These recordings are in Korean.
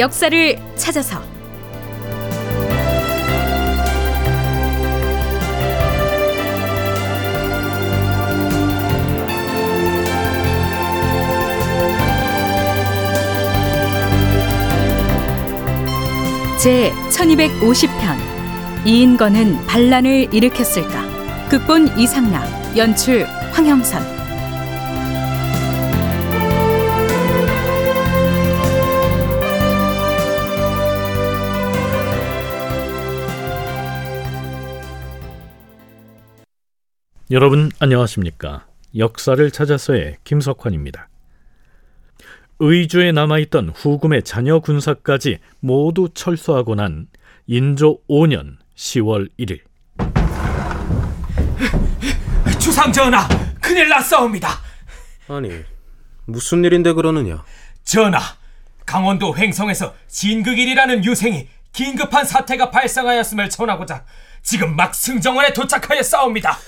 역사를 찾아서. 제 1250편 이인건은 반란을 일으켰을까? 극본 이상락 연출 황형선 여러분 안녕하십니까? 역사를 찾아서의 김석환입니다. 의주에 남아있던 후금의 자녀 군사까지 모두 철수하고 난 인조 5년 10월 1일 주상 전하, 큰일 났사옵니다. 아니, 무슨 일인데 그러느냐? 전하, 강원도 횡성에서 진극일이라는 유생이 긴급한 사태가 발생하였음을 전하고자 지금 막 승정원에 도착하여 싸웁니다.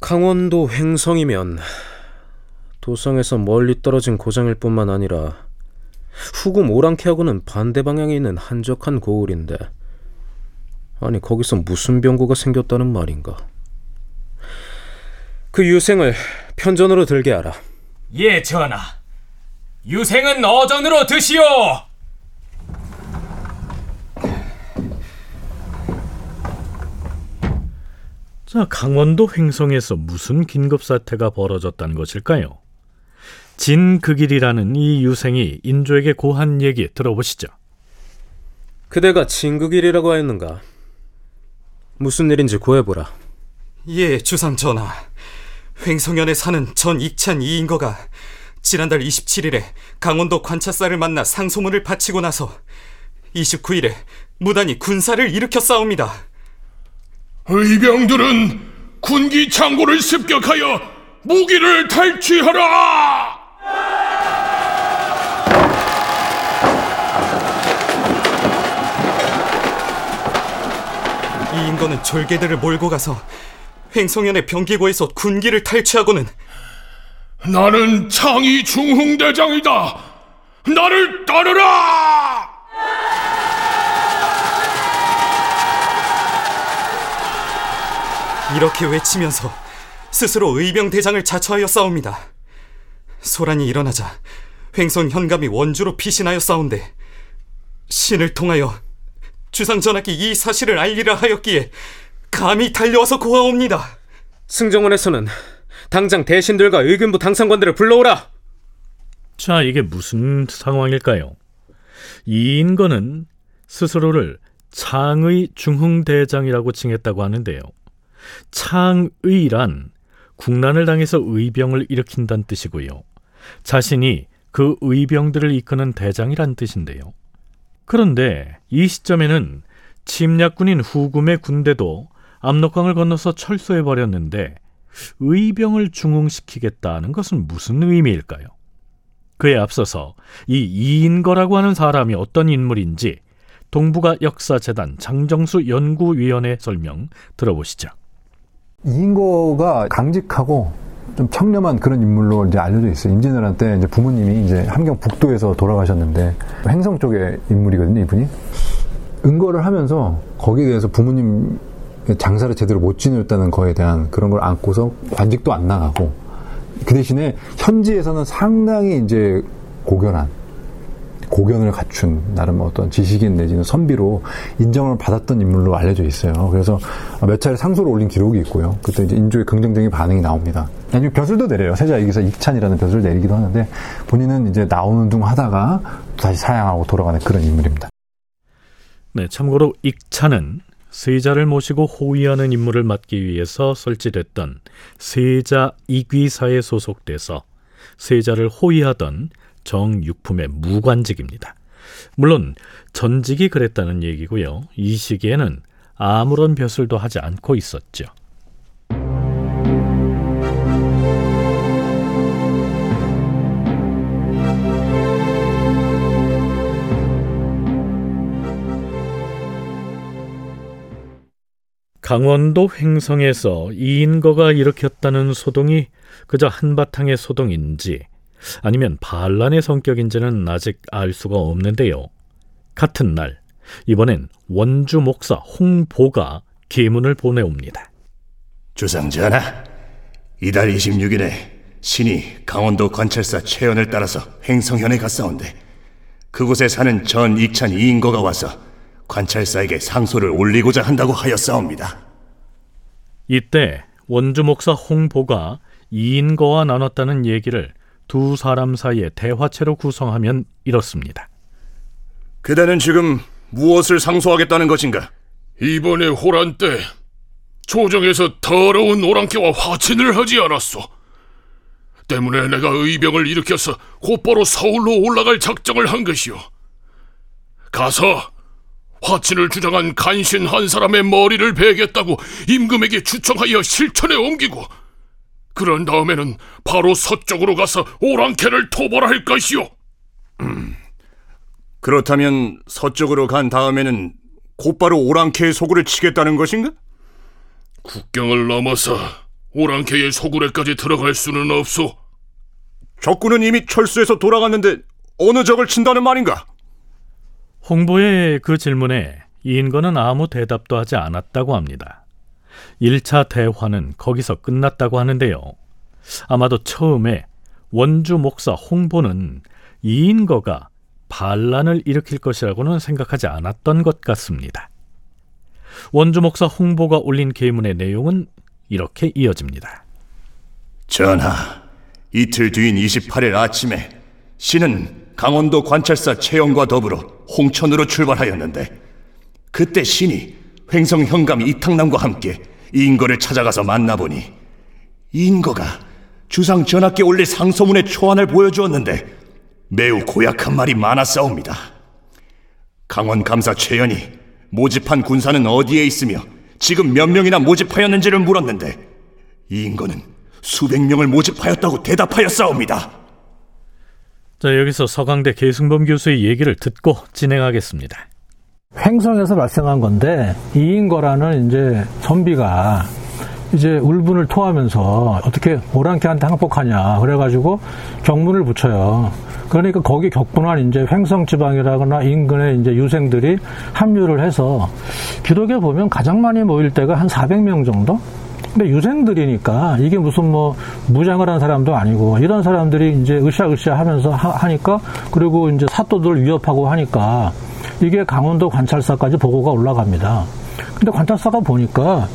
강원도 횡성이면 도성에서 멀리 떨어진 고장일 뿐만 아니라 후금 오랑캐하고는 반대 방향에 있는 한적한 고을인데 아니 거기서 무슨 병고가 생겼다는 말인가? 그 유생을 편전으로 들게 하라. 예, 전하. 유생은 어전으로 드시오. 자, 강원도 횡성에서 무슨 긴급 사태가 벌어졌다는 것일까요? 진극일이라는 이 유생이 인조에게 고한 얘기 들어보시죠. 그대가 진극일이라고 하였는가? 무슨 일인지 고해보라. 예, 주상 전하. 횡성현에 사는 전 익찬 이인거가 지난달 27일에 강원도 관차사를 만나 상소문을 바치고 나서 29일에 무단히 군사를 일으켜 싸웁니다. 의병들은 군기 창고를 습격하여 무기를 탈취하라! 이 인거는 졸개들을 몰고 가서 횡성현의 병기고에서 군기를 탈취하고는 나는 창의 중흥대장이다! 나를 따르라! 이렇게 외치면서 스스로 의병대장을 자처하여 싸웁니다. 소란이 일어나자 횡성 현감이 원주로 피신하여 싸운데 신을 통하여 주상 전하께 이 사실을 알리라 하였기에 감히 달려와서 고하옵니다. 승정원에서는 당장 대신들과 의균부 당상관들을 불러오라. 자, 이게 무슨 상황일까요? 이 인건은 스스로를 창의 중흥대장이라고 칭했다고 하는데요. 창의란 국난을 당해서 의병을 일으킨다는 뜻이고요. 자신이 그 의병들을 이끄는 대장이란 뜻인데요. 그런데 이 시점에는 침략군인 후금의 군대도 압록강을 건너서 철수해 버렸는데 의병을 중흥시키겠다는 것은 무슨 의미일까요? 그에 앞서서 이 이인거라고 하는 사람이 어떤 인물인지 동북아 역사재단 장정수 연구위원회 설명 들어보시죠. 이인거가 강직하고 좀 청렴한 그런 인물로 이제 알려져 있어요. 임진왜란 때 이제 부모님이 이제 함경 북도에서 돌아가셨는데 행성 쪽의 인물이거든요, 이분이. 은거를 하면서 거기에 대해서 부모님 장사를 제대로 못 지냈다는 거에 대한 그런 걸 안고서 관직도 안 나가고 그 대신에 현지에서는 상당히 이제 고견한 고견을 갖춘 나름 어떤 지식인 내지는 선비로 인정을 받았던 인물로 알려져 있어요. 그래서 몇 차례 상소를 올린 기록이 있고요. 그때 이제 인조의 긍정적인 반응이 나옵니다. 아니면 벼슬도 내려요. 세자 여기서 익찬이라는 벼슬을 내리기도 하는데 본인은 이제 나오는 둥 하다가 다시 사양하고 돌아가는 그런 인물입니다. 네, 참고로 익찬은 세자를 모시고 호위하는 임무를 맡기 위해서 설치됐던 세자 이귀사에 소속돼서 세자를 호위하던 정육품의 무관직입니다. 물론 전직이 그랬다는 얘기고요. 이 시기에는 아무런 벼슬도 하지 않고 있었죠. 강원도 횡성에서 이인거가 일으켰다는 소동이 그저 한바탕의 소동인지 아니면 반란의 성격인지는 아직 알 수가 없는데요. 같은 날 이번엔 원주 목사 홍보가 계문을 보내옵니다. 주상전하, 이달 26일에 신이 강원도 관찰사 최연을 따라서 횡성현에 갔사온데 그곳에 사는 전 익찬 이인거가 와서 관찰사에게 상소를 올리고자 한다고 하였사옵니다. 이때 원주 목사 홍보가 이인거와 나눴다는 얘기를 두 사람 사이의 대화체로 구성하면 이렇습니다. 그대는 지금 무엇을 상소하겠다는 것인가? 이번에 호란 때 조정에서 더러운 오랑캐와 화친을 하지 않았소. 때문에 내가 의병을 일으켜서 곧바로 서울로 올라갈 작정을 한 것이오. 가서 화친을 주장한 간신 한 사람의 머리를 베겠다고 임금에게 추청하여 실천에 옮기고 그런 다음에는 바로 서쪽으로 가서 오랑캐를 토벌할 것이오. 그렇다면 서쪽으로 간 다음에는 곧바로 오랑캐의 소굴을 치겠다는 것인가? 국경을 넘어서 오랑캐의 소굴에까지 들어갈 수는 없소. 적군은 이미 철수해서 돌아갔는데 어느 적을 친다는 말인가? 홍보의 그 질문에 이인거는 아무 대답도 하지 않았다고 합니다. 1차 대화는 거기서 끝났다고 하는데요. 아마도 처음에 원주 목사 홍보는 이인거가 반란을 일으킬 것이라고는 생각하지 않았던 것 같습니다. 원주 목사 홍보가 올린 계문의 내용은 이렇게 이어집니다. 전하, 이틀 뒤인 28일 아침에 신은 강원도 관찰사 최영과 더불어 홍천으로 출발하였는데 그때 신이 횡성 현감 이탕남과 함께 인거를 찾아가서 만나보니 인거가 주상 전하께 올릴 상소문의 초안을 보여주었는데 매우 고약한 말이 많았사옵니다. 강원 감사 최연이 모집한 군사는 어디에 있으며 지금 몇 명이나 모집하였는지를 물었는데 이인거는 수백 명을 모집하였다고 대답하였사옵니다. 자, 여기서 서강대 계승범 교수의 얘기를 듣고 진행하겠습니다. 횡성에서 발생한 건데 이인거라는 이제 선비가 이제 울분을 토하면서 어떻게 오랑캐한테 항복하냐 그래가지고 경문을 붙여요. 그러니까 거기 격분한 이제 횡성 지방이라거나 인근의 이제 유생들이 합류를 해서 기록에 보면 가장 많이 모일 때가 한 400명 정도? 근데 유생들이니까 이게 무슨 뭐 무장을 한 사람도 아니고 이런 사람들이 이제 으쌰으쌰 하면서 하, 니까 그리고 이제 사또들 위협하고 하니까 이게 강원도 관찰사까지 보고가 올라갑니다. 근데 관찰사가 보니까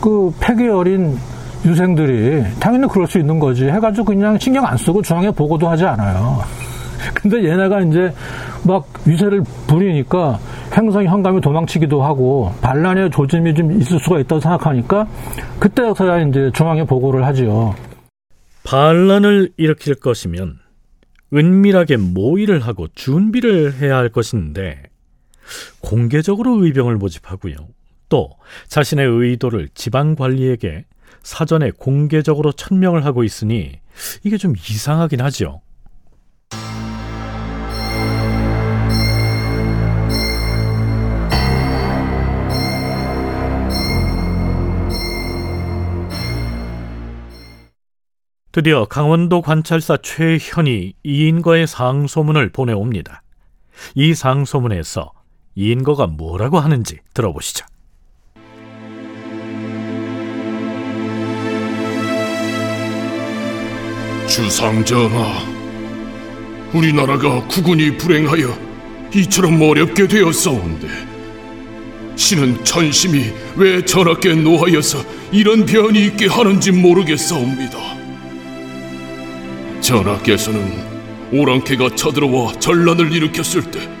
그 폐기 어린 유생들이 당연히 그럴 수 있는 거지 해가지고 그냥 신경 안 쓰고 중앙에 보고도 하지 않아요. 근데 얘네가 이제 막 위세를 부리니까 횡성 현감이 도망치기도 하고 반란의 조짐이 좀 있을 수가 있다고 생각하니까 그때서야 이제 중앙에 보고를 하지요. 반란을 일으킬 것이면 은밀하게 모의를 하고 준비를 해야 할 것인데 공개적으로 의병을 모집하고요. 또 자신의 의도를 지방 관리에게 사전에 공개적으로 천명을 하고 있으니 이게 좀 이상하긴 하죠. 드디어 강원도 관찰사 최현이 이인거의 상소문을 보내옵니다. 이 상소문에서 이인거가 뭐라고 하는지 들어보시죠. 주상전하, 우리나라가 국군이 불행하여 이처럼 어렵게 되었사온데 신은 천심이 왜 전하께 노하여서 이런 변이 있게 하는지 모르겠사옵니다. 전하께서는 오랑캐가 쳐들어와 전란을 일으켰을 때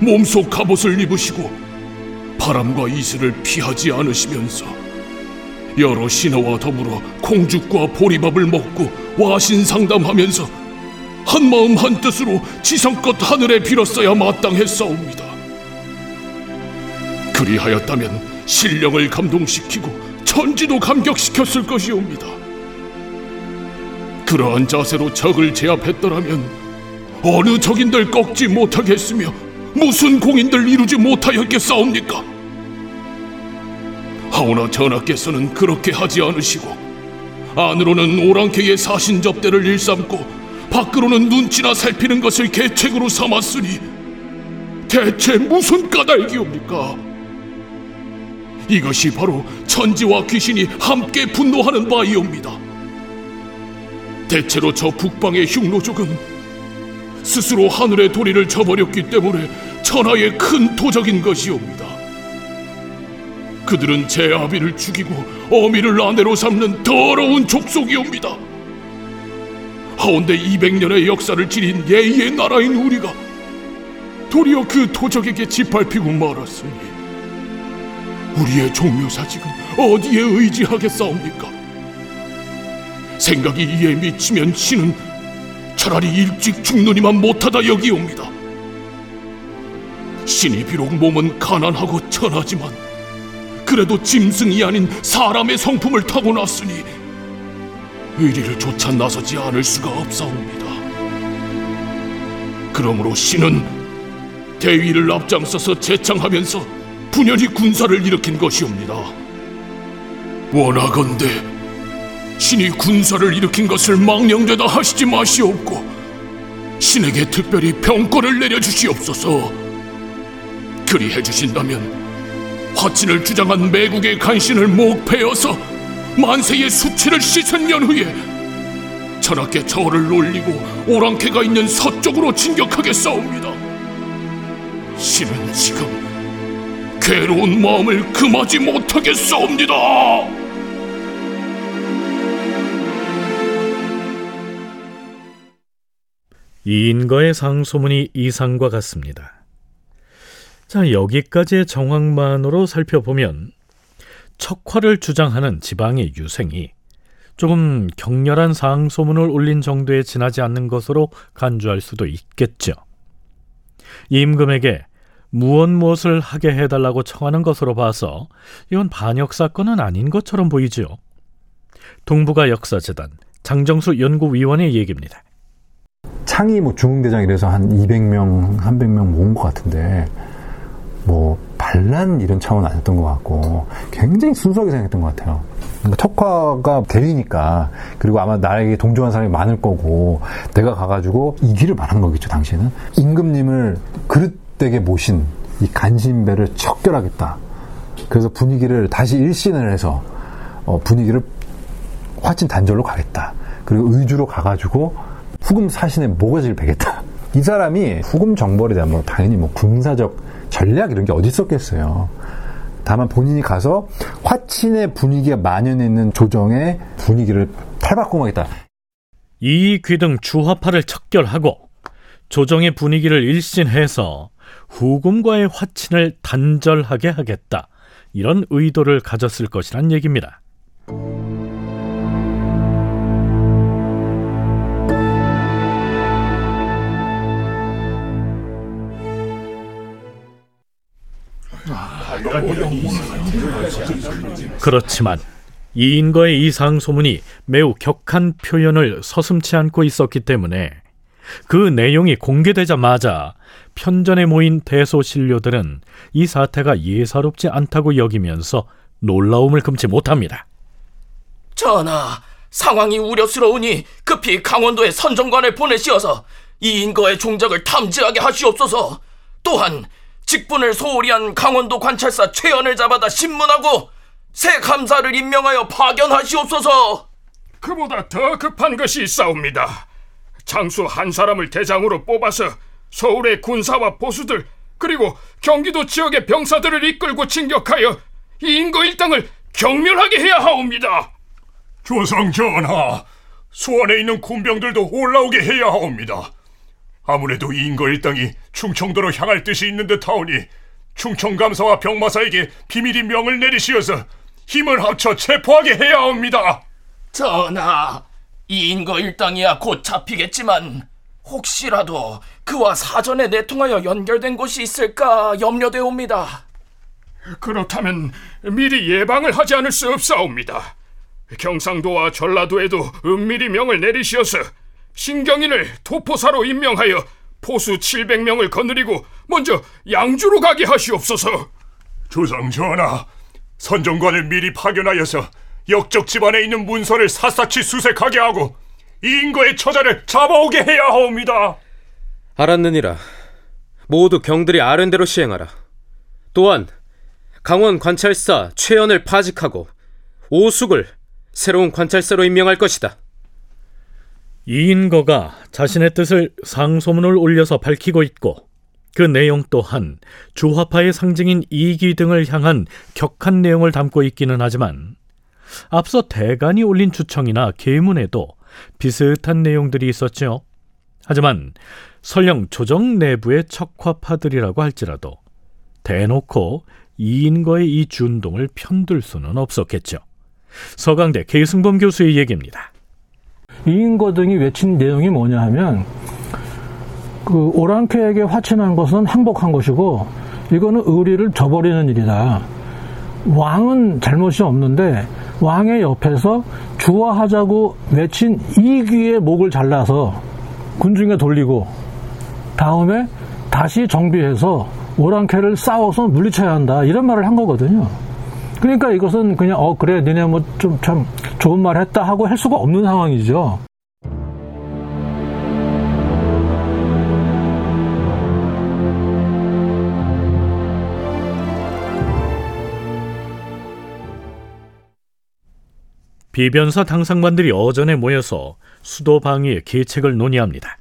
몸속 갑옷을 입으시고 바람과 이슬을 피하지 않으시면서 여러 신하와 더불어 콩죽과 보리밥을 먹고 와신 상담하면서 한 마음 한 뜻으로 지성껏 하늘에 빌었어야 마땅했사옵니다. 그리하였다면 신령을 감동시키고 천지도 감격시켰을 것이옵니다. 그러한 자세로 적을 제압했더라면 어느 적인들 꺾지 못하겠으며 무슨 공인들 이루지 못하였겠사옵니까? 하오나 전하께서는 그렇게 하지 않으시고 안으로는 오랑캐의 사신 접대를 일삼고 밖으로는 눈치나 살피는 것을 계책으로 삼았으니 대체 무슨 까닭이옵니까? 이것이 바로 천지와 귀신이 함께 분노하는 바이옵니다. 대체로 저 북방의 흉노족은 스스로 하늘의 도리를 저버렸기 때문에 천하의 큰 도적인 것이옵니다. 그들은 제 아비를 죽이고 어미를 아내로 삼는 더러운 족속이옵니다. 하온데 200년의 역사를 지닌 예의의 나라인 우리가 도리어 그 도적에게 짓밟히고 말았으니 우리의 종묘사직은 어디에 의지하겠사옵니까? 생각이 이에 미치면 신은 차라리 일찍 죽느니만 못하다 여기옵니다. 신이 비록 몸은 가난하고 천하지만 그래도 짐승이 아닌 사람의 성품을 타고났으니 의리를 조차 나서지 않을 수가 없사옵니다. 그러므로 신은 대위를 앞장서서 제창하면서 분연히 군사를 일으킨 것이옵니다. 원하건대 신이 군사를 일으킨 것을 망령되다 하시지 마시옵고 신에게 특별히 병권을 내려주시옵소서. 그리해 주신다면 화친을 주장한 매국의 간신을 목패어서 만세의 수치를 씻은 연후에 천하께 저를 놀리고 오랑캐가 있는 서쪽으로 진격하겠사옵니다. 신은 지금 괴로운 마음을 금하지 못하겠사옵니다. 이인거의 상소문이 이상과 같습니다. 자, 여기까지의 정황만으로 살펴보면 척화를 주장하는 지방의 유생이 조금 격렬한 상소문을 올린 정도에 지나지 않는 것으로 간주할 수도 있겠죠. 임금에게 무엇 무엇을 하게 해달라고 청하는 것으로 봐서 이건 반역 사건은 아닌 것처럼 보이지요. 동북아 역사재단 장정수 연구위원의 얘기입니다. 창이 뭐 중흥대장 이래서 한 200명, 300명 모은 것 같은데 뭐 반란 이런 차원 아니었던 것 같고 굉장히 순수하게 생각했던 것 같아요. 그러니까 척화가 대리니까 그리고 아마 나에게 동조한 사람이 많을 거고 내가 가가지고 이기를 말한 거겠죠 당시에는 임금님을 그릇되게 모신 이 간신배를 척결하겠다. 그래서 분위기를 다시 일신을 해서 어, 분위기를 화친 단절로 가겠다. 그리고 의주로 가가지고 후금 사신의 모가지를 베겠다. 이 사람이 후금 정벌에 대한 뭐 당연히 뭐 군사적 전략 이런 게 어디 있었겠어요. 다만 본인이 가서 화친의 분위기가 만연해 있는 조정의 분위기를 탈바꿈하겠다. 이 귀 등 주화파를 척결하고 조정의 분위기를 일신해서 후금과의 화친을 단절하게 하겠다. 이런 의도를 가졌을 것이란 얘기입니다. 그렇지만 이인거의 이 상 소문이 매우 격한 표현을 서슴치 않고 있었기 때문에 그 내용이 공개되자마자 편전에 모인 대소신료들은 이 사태가 예사롭지 않다고 여기면서 놀라움을 금치 못합니다. 전하, 상황이 우려스러우니 급히 강원도에 선정관을 보내시어서 이인거의 종적을 탐지하게 하시옵소서. 또한 직분을 소홀히 한 강원도 관찰사 최연을 잡아다 신문하고 새 감사를 임명하여 파견하시옵소서. 그보다 더 급한 것이 있사옵니다. 장수 한 사람을 대장으로 뽑아서 서울의 군사와 보수들 그리고 경기도 지역의 병사들을 이끌고 진격하여 인거 일당을 경멸하게 해야 하옵니다. 조상 전하, 수원에 있는 군병들도 올라오게 해야 하옵니다. 아무래도 인거 일당이 충청도로 향할 뜻이 있는 듯하오니 충청감사와 병마사에게 비밀히 명을 내리시어서 힘을 합쳐 체포하게 해야 합니다. 전하, 이인거 일당이야 곧 잡히겠지만 혹시라도 그와 사전에 내통하여 연결된 곳이 있을까 염려되옵니다. 그렇다면 미리 예방을 하지 않을 수 없사옵니다. 경상도와 전라도에도 은밀히 명을 내리시어서 신경인을 도포사로 임명하여 포수 700명을 거느리고 먼저 양주로 가게 하시옵소서. 조상 전하, 선정관을 미리 파견하여서 역적 집안에 있는 문서를 샅샅이 수색하게 하고 이 인거의 처자를 잡아오게 해야 하옵니다. 알았느니라. 모두 경들이 아른 대로 시행하라. 또한 강원 관찰사 최연을 파직하고 오숙을 새로운 관찰사로 임명할 것이다. 이인거가 자신의 뜻을 상소문을 올려서 밝히고 있고 그 내용 또한 주화파의 상징인 이기 등을 향한 격한 내용을 담고 있기는 하지만 앞서 대간이 올린 주청이나 계문에도 비슷한 내용들이 있었죠. 하지만 설령 조정 내부의 척화파들이라고 할지라도 대놓고 이인거의 이 준동을 편들 수는 없었겠죠. 서강대 계승범 교수의 얘기입니다. 이인거 등이 외친 내용이 뭐냐 하면 그 오랑캐에게 화친한 것은 항복한 것이고 이거는 의리를 저버리는 일이다. 왕은 잘못이 없는데 왕의 옆에서 주화하자고 외친 이귀의 목을 잘라서 군중에 돌리고 다음에 다시 정비해서 오랑캐를 싸워서 물리쳐야 한다 이런 말을 한 거거든요. 그러니까 이것은 그냥 어 그래 니네 뭐 좀 참 좋은 말 했다 하고 할 수가 없는 상황이죠. 비변사 당상관들이 어전에 모여서 수도 방위의 계책을 논의합니다.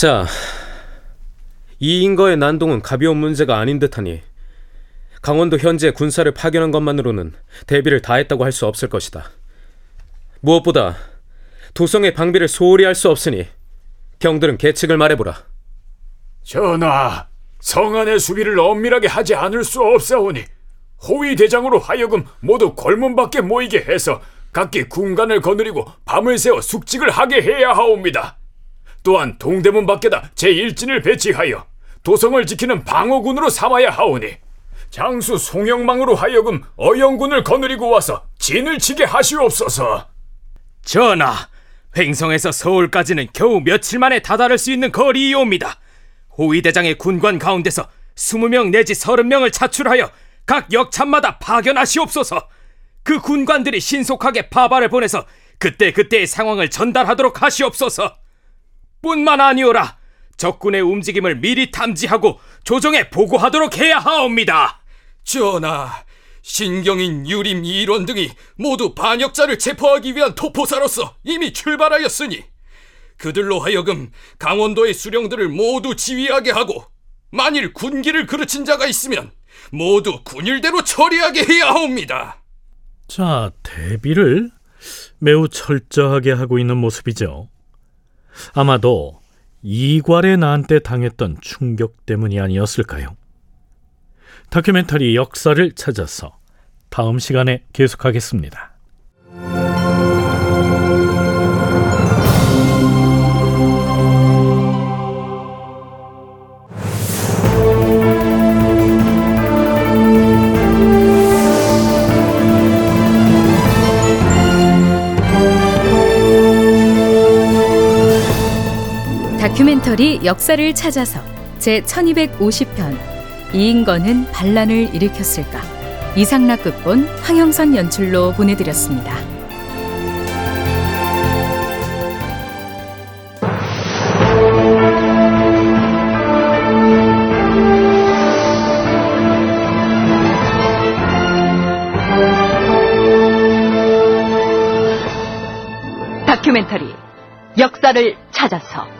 자, 이 인거의 난동은 가벼운 문제가 아닌 듯하니 강원도 현재 군사를 파견한 것만으로는 대비를 다했다고 할 수 없을 것이다. 무엇보다 도성의 방비를 소홀히 할 수 없으니 경들은 계책을 말해보라. 전하, 성안의 수비를 엄밀하게 하지 않을 수 없사오니 호위 대장으로 하여금 모두 골문 밖에 모이게 해서 각기 군관을 거느리고 밤을 새워 숙직을 하게 해야 하옵니다. 또한 동대문 밖에다 제1진을 배치하여 도성을 지키는 방어군으로 삼아야 하오니 장수 송영망으로 하여금 어영군을 거느리고 와서 진을 치게 하시옵소서. 전하, 횡성에서 서울까지는 겨우 며칠 만에 다다를 수 있는 거리이옵니다. 호위대장의 군관 가운데서 20명 내지 30명을 차출하여 각 역참마다 파견하시옵소서. 그 군관들이 신속하게 파발을 보내서 그때그때의 상황을 전달하도록 하시옵소서. 뿐만 아니오라. 적군의 움직임을 미리 탐지하고 조정에 보고하도록 해야 하옵니다. 전하, 신경인, 유림, 이론 등이 모두 반역자를 체포하기 위한 토포사로서 이미 출발하였으니 그들로 하여금 강원도의 수령들을 모두 지휘하게 하고 만일 군기를 그르친 자가 있으면 모두 군일대로 처리하게 해야 하옵니다. 자, 대비를 매우 철저하게 하고 있는 모습이죠. 아마도 이괄의 난때 당했던 충격 때문이 아니었을까요? 다큐멘터리 역사를 찾아서 다음 시간에 계속하겠습니다. 다큐멘터리 역사를 찾아서 제 1250편 이인거는 반란을 일으켰을까 이상락 극본 황영선 연출로 보내드렸습니다. 다큐멘터리 역사를 찾아서